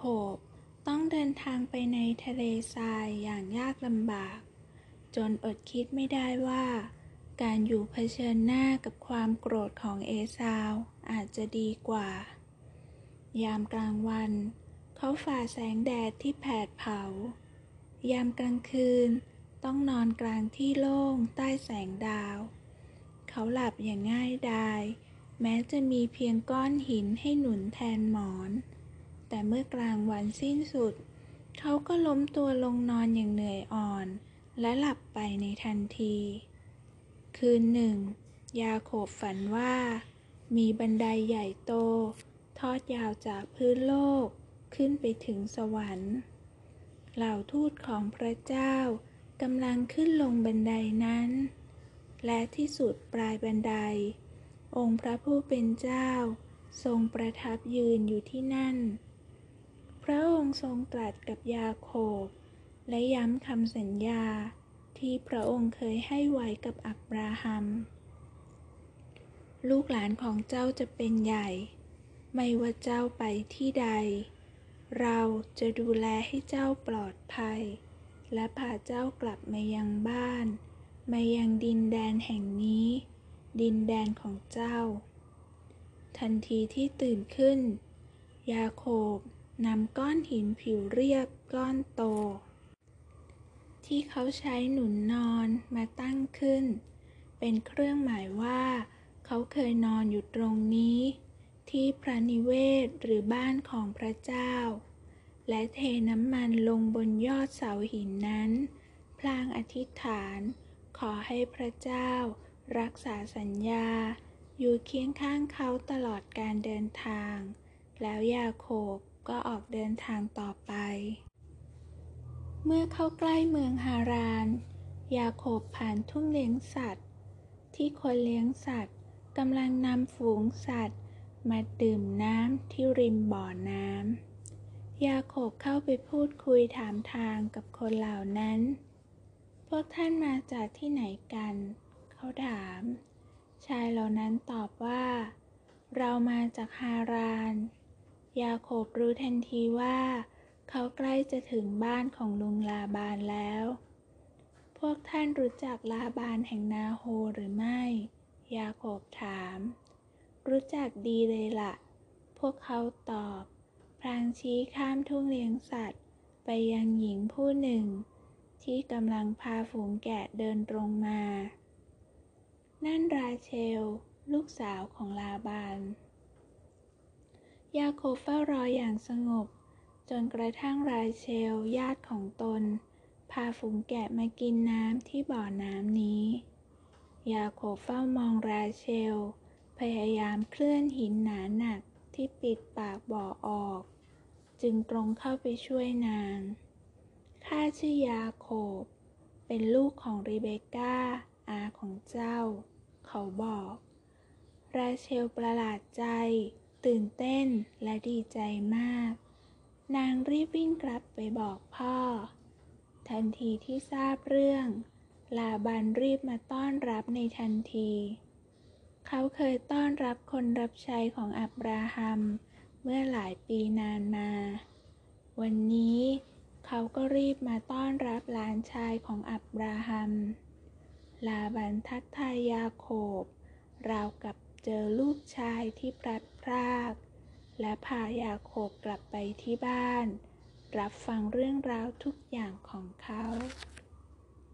โขบต้องเดินทางไปในทะเลทรายอย่างยากลำบาก จนอดคิดไม่ได้ว่า การอยู่เผชิญหน้ากับความโกรธของเอซาวอาจจะดีกว่า ยามกลางวัน เขาฝ่าแสงแดดที่แผดเผา ยามกลางคืนต้องนอนกลางที่โล่งใต้แสงดาว เขาหลับอย่างง่ายดาย แม้จะมีเพียงก้อนหินให้หนุนแทนหมอน แต่เมื่อกลางวันสิ้นสุด เขาก็ล้มตัวลงนอนอย่างเหนื่อยอ่อน และหลับไปในทันที คืนหนึ่ง ยาโคบฝันว่า มีบันไดใหญ่โต ทอดยาวจากพื้นโลกขึ้นไปถึงสวรรค์ เหล่าทูตของพระเจ้ากำลังขึ้นลงบันไดนั้น และที่สุดปลายบันได องค์พระผู้เป็นเจ้า ทรงประทับยืนอยู่ที่นั่น ระองค์ทรงตรัสกับยาโคบ และย้ำคำสัญญาที่พระองค์เคยให้ไว้กับอับราฮัม ลูกหลานของเจ้าจะเป็นใหญ่ ไม่ว่าเจ้าไปที่ใด เราจะดูแลให้เจ้าปลอดภัย และพาเจ้ากลับมายังบ้าน มายังดินแดนแห่งนี้ ดินแดนของเจ้า ทันทีที่ตื่นขึ้น ยาโคบ นำก้อนหินผิวเรียบก้อนโต ที่เขาใช้หนุนนอนมาตั้งขึ้น เป็นเครื่องหมายว่า เขาเคยนอนอยู่ตรงนี้ ที่พระนิเวศหรือบ้านของพระเจ้า และเทน้ำมันลงบนยอดเสาหินนั้น พลางอธิษฐาน ขอให้พระเจ้า รักษาสัญญา อยู่เคียงข้างเขาตลอดการเดินทาง แล้วยาโคบ ก็ออกเดินทางต่อไป เมื่อเข้าใกล้เมืองฮาราน ยาโคบผ่านทุ่งเลี้ยงสัตว์ ที่คนเลี้ยงสัตว์กำลังนำฝูงสัตว์ มาดื่มน้ำที่ริมบ่อน้ำ ยาโคบเข้าไปพูดคุยถามทางกับคนเหล่านั้น พวกท่านมาจากที่ไหนกัน เขาถาม ชายเหล่านั้นตอบว่า เรามาจากฮาราน ยาโคบรู้ทันทีว่า เขาใกล้จะถึงบ้านของลุงลาบานแล้ว พวกท่านรู้จักลาบานแห่งนาโฮหรือไม่ ยาโคบถาม รู้จักดีเลยละ่ะ พวกเขาตอบ พลางชี้ข้ามทุ่งเลี้ยงสัตว์ ไปยังหญิงผู้หนึ่ง ที่กำลังพาฝูงแกะเดินตรงมา นั่นราเชล ลูกสาวของลาบาน ยาโคบเฝ้ารออย่างสงบ จนกระทั่งราเชลญาติของตน พาฝูงแกะมากินน้ำที่บ่อน้ำนี้ ยาโคบเฝ้ามองราเชล พยายามเคลื่อนหินหนาหนักที่ปิดปากบ่อออก จึงตรงเข้าไปช่วยนางข้าชื่อยาโคบ เป็นลูกของรีเบคก้า อาของเจ้า เขาบอก ราเชลประหลาดใจ ตื่นเต้นและดีใจมาก นางรีบวิ่งกลับไปบอกพ่อ ทันทีที่ทราบเรื่อง ลาบันรีบมาต้อนรับในทันที เขาเคยต้อนรับคนรับใช้ของอับราฮัม เมื่อหลายปีนานมา วันนี้เขาก็รีบมาต้อนรับหลานชายของอับราฮัม ลาบันทักทายยาโคบ ราวกับ เจอลูกชายที่พลัดพราก และพายาโคบกลับไปที่บ้าน รับฟังเรื่องราวทุกอย่างของเขา